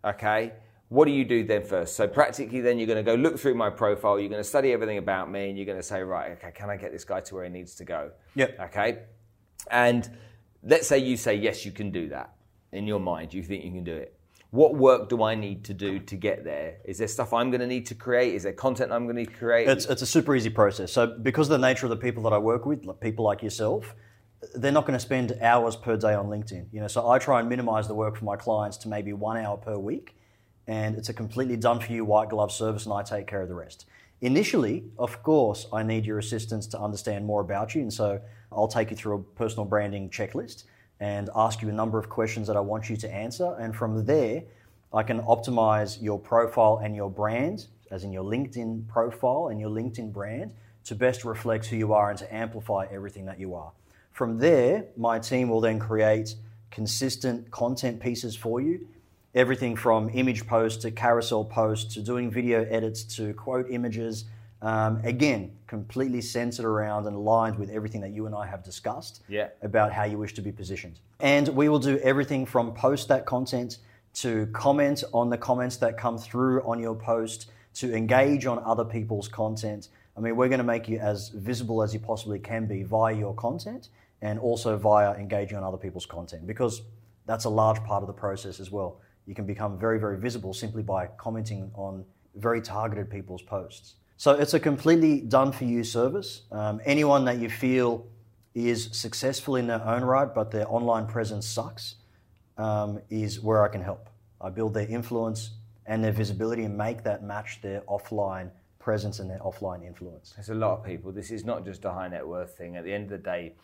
okay, what do you do then first? So practically then you're going to go look through my profile, you're going to study everything about me, and you're going to say, right, okay, can I get this guy to where he needs to go? Yep. Okay. And let's say you say, yes, you can do that in your mind, you think you can do it. What work do I need to do to get there? Is there stuff I'm going to need to create? Is there content I'm going to create? It's, it's a super easy process. So, because of the nature of the people that I work with, like people like yourself, they're not going to spend hours per day on LinkedIn. You know, so I try and minimize the work for my clients to maybe one hour per week, and it's a completely done for you white glove service, and I take care of the rest. Initially, of course, I need your assistance to understand more about you, and so I'll take you through a personal branding checklist and ask you a number of questions that I want you to answer, and from there, I can optimize your profile and your brand, as in your LinkedIn profile and your LinkedIn brand, to best reflect who you are and to amplify everything that you are. From there, my team will then create consistent content pieces for you. Everything from image posts to carousel posts to doing video edits to quote images. Um, again, completely centered around and aligned with everything that you and I have discussed Yeah. about how you wish to be positioned. And we will do everything from post that content to comment on the comments that come through on your post to engage on other people's content. I mean, we're going to make you as visible as you possibly can be via your content and also via engaging on other people's content because that's a large part of the process as well. You can become very, very visible simply by commenting on very targeted people's posts. So it's a completely done for you service. Um, anyone that you feel is successful in their own right, but their online presence sucks, um, is where I can help. I build their influence and their visibility and make that match their offline presence and their offline influence. There's a lot of people. This is not just a high net worth thing. At the end of the day,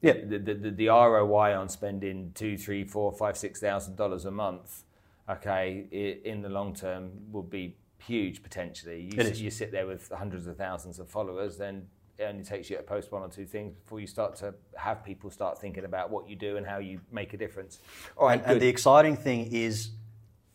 Yeah. the, the, the, the ROI on spending two, three, four, five, six thousand dollars a month, okay, in the long term will be huge potentially. You, you sit there with hundreds of thousands of followers, then it only takes you to post one or two things before you start to have people start thinking about what you do and how you make a difference. All right, And, and the exciting thing is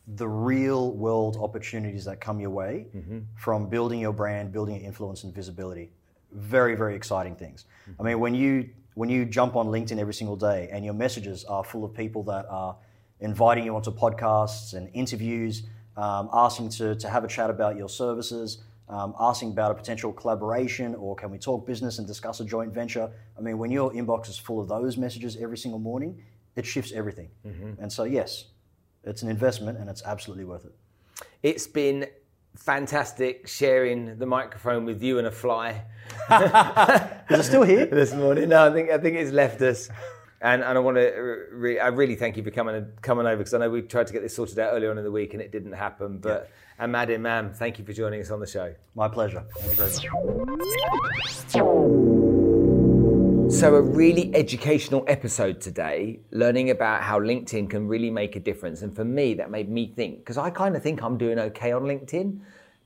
the real world opportunities that come your way mm-hmm. from building your brand, building your influence and visibility. Very, very exciting things. I mean, when you when you jump on LinkedIn every single day and your messages are full of people that are inviting you onto podcasts and interviews, um, asking to, to have a chat about your services, um, asking about a potential collaboration or can we talk business and discuss a joint venture. I mean, when your inbox is full of those messages every single morning, it shifts everything. And so, yes, it's an investment and it's absolutely worth it. It's been fantastic sharing the microphone with you and a fly Is it still here? this morning. No, I think I think it's left us. And, and I want to, uh, re- I really thank you for coming coming over because I know we tried to get this sorted out earlier on in the week and it didn't happen. But Ahmad Imam, thank you for joining us on the show. My pleasure. Thank you very much. So, a really educational episode today, learning about how LinkedIn can really make a difference. And for me, that made me think, because I kind of think I'm doing okay on LinkedIn,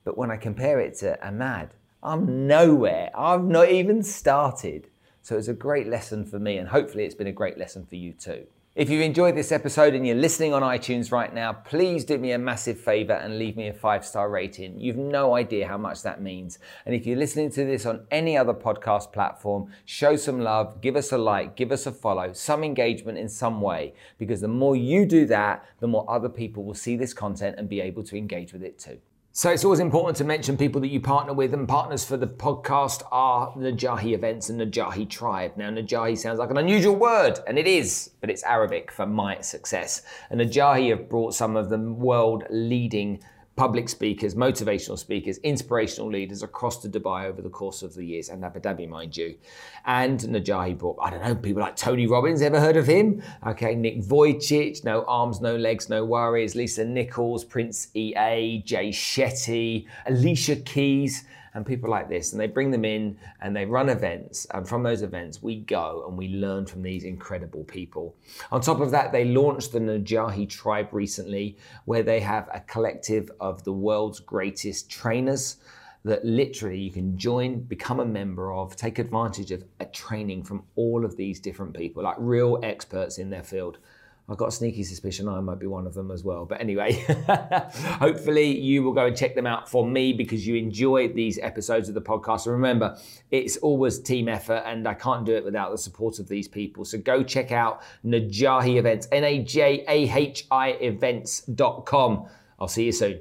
but when I compare it to Ahmad, I'm nowhere. I've not even started. So, it's a great lesson for me, and hopefully, it's been a great lesson for you too. If you enjoyed this episode and you're listening on iTunes right now, please do me a massive favor and leave me a five star rating. You've no idea how much that means. And if you're listening to this on any other podcast platform, show some love, give us a like, give us a follow, some engagement in some way, because the more you do that, the more other people will see this content and be able to engage with it too. So it's always important to mention people that you partner with, and partners for the podcast are Najahi Events and Najahi Tribe. Now, Najahi sounds like an unusual word, and it is, but it's Arabic for my success. And Najahi have brought some of the world leading public speakers, motivational speakers, inspirational leaders across to Dubai over the course of the years, and Abu Dhabi, mind you. And Najahi brought, I don't know, people like Tony Robbins, ever heard of him? Okay, Nick Vujicic, no arms, no legs, no worries, Lisa Nichols, Prince EA, Jay Shetty, Alicia Keys, and people like this. And they bring them in and they run events. And from those events, we go and we learn from these incredible people. On top of that, they launched the Najahi Tribe recently, where they have a collective of the world's greatest trainers that literally you can join, become a member of, take advantage of a training from all of these different people, like real experts in their field. I've got a sneaky suspicion I might be one of them as well. But anyway, hopefully you will go and check them out for me because you enjoy these episodes of the podcast. And remember, it's always team effort and I can't do it without the support of these people. So go check out Najahi Events, N A J A H I events.com. I'll see you soon.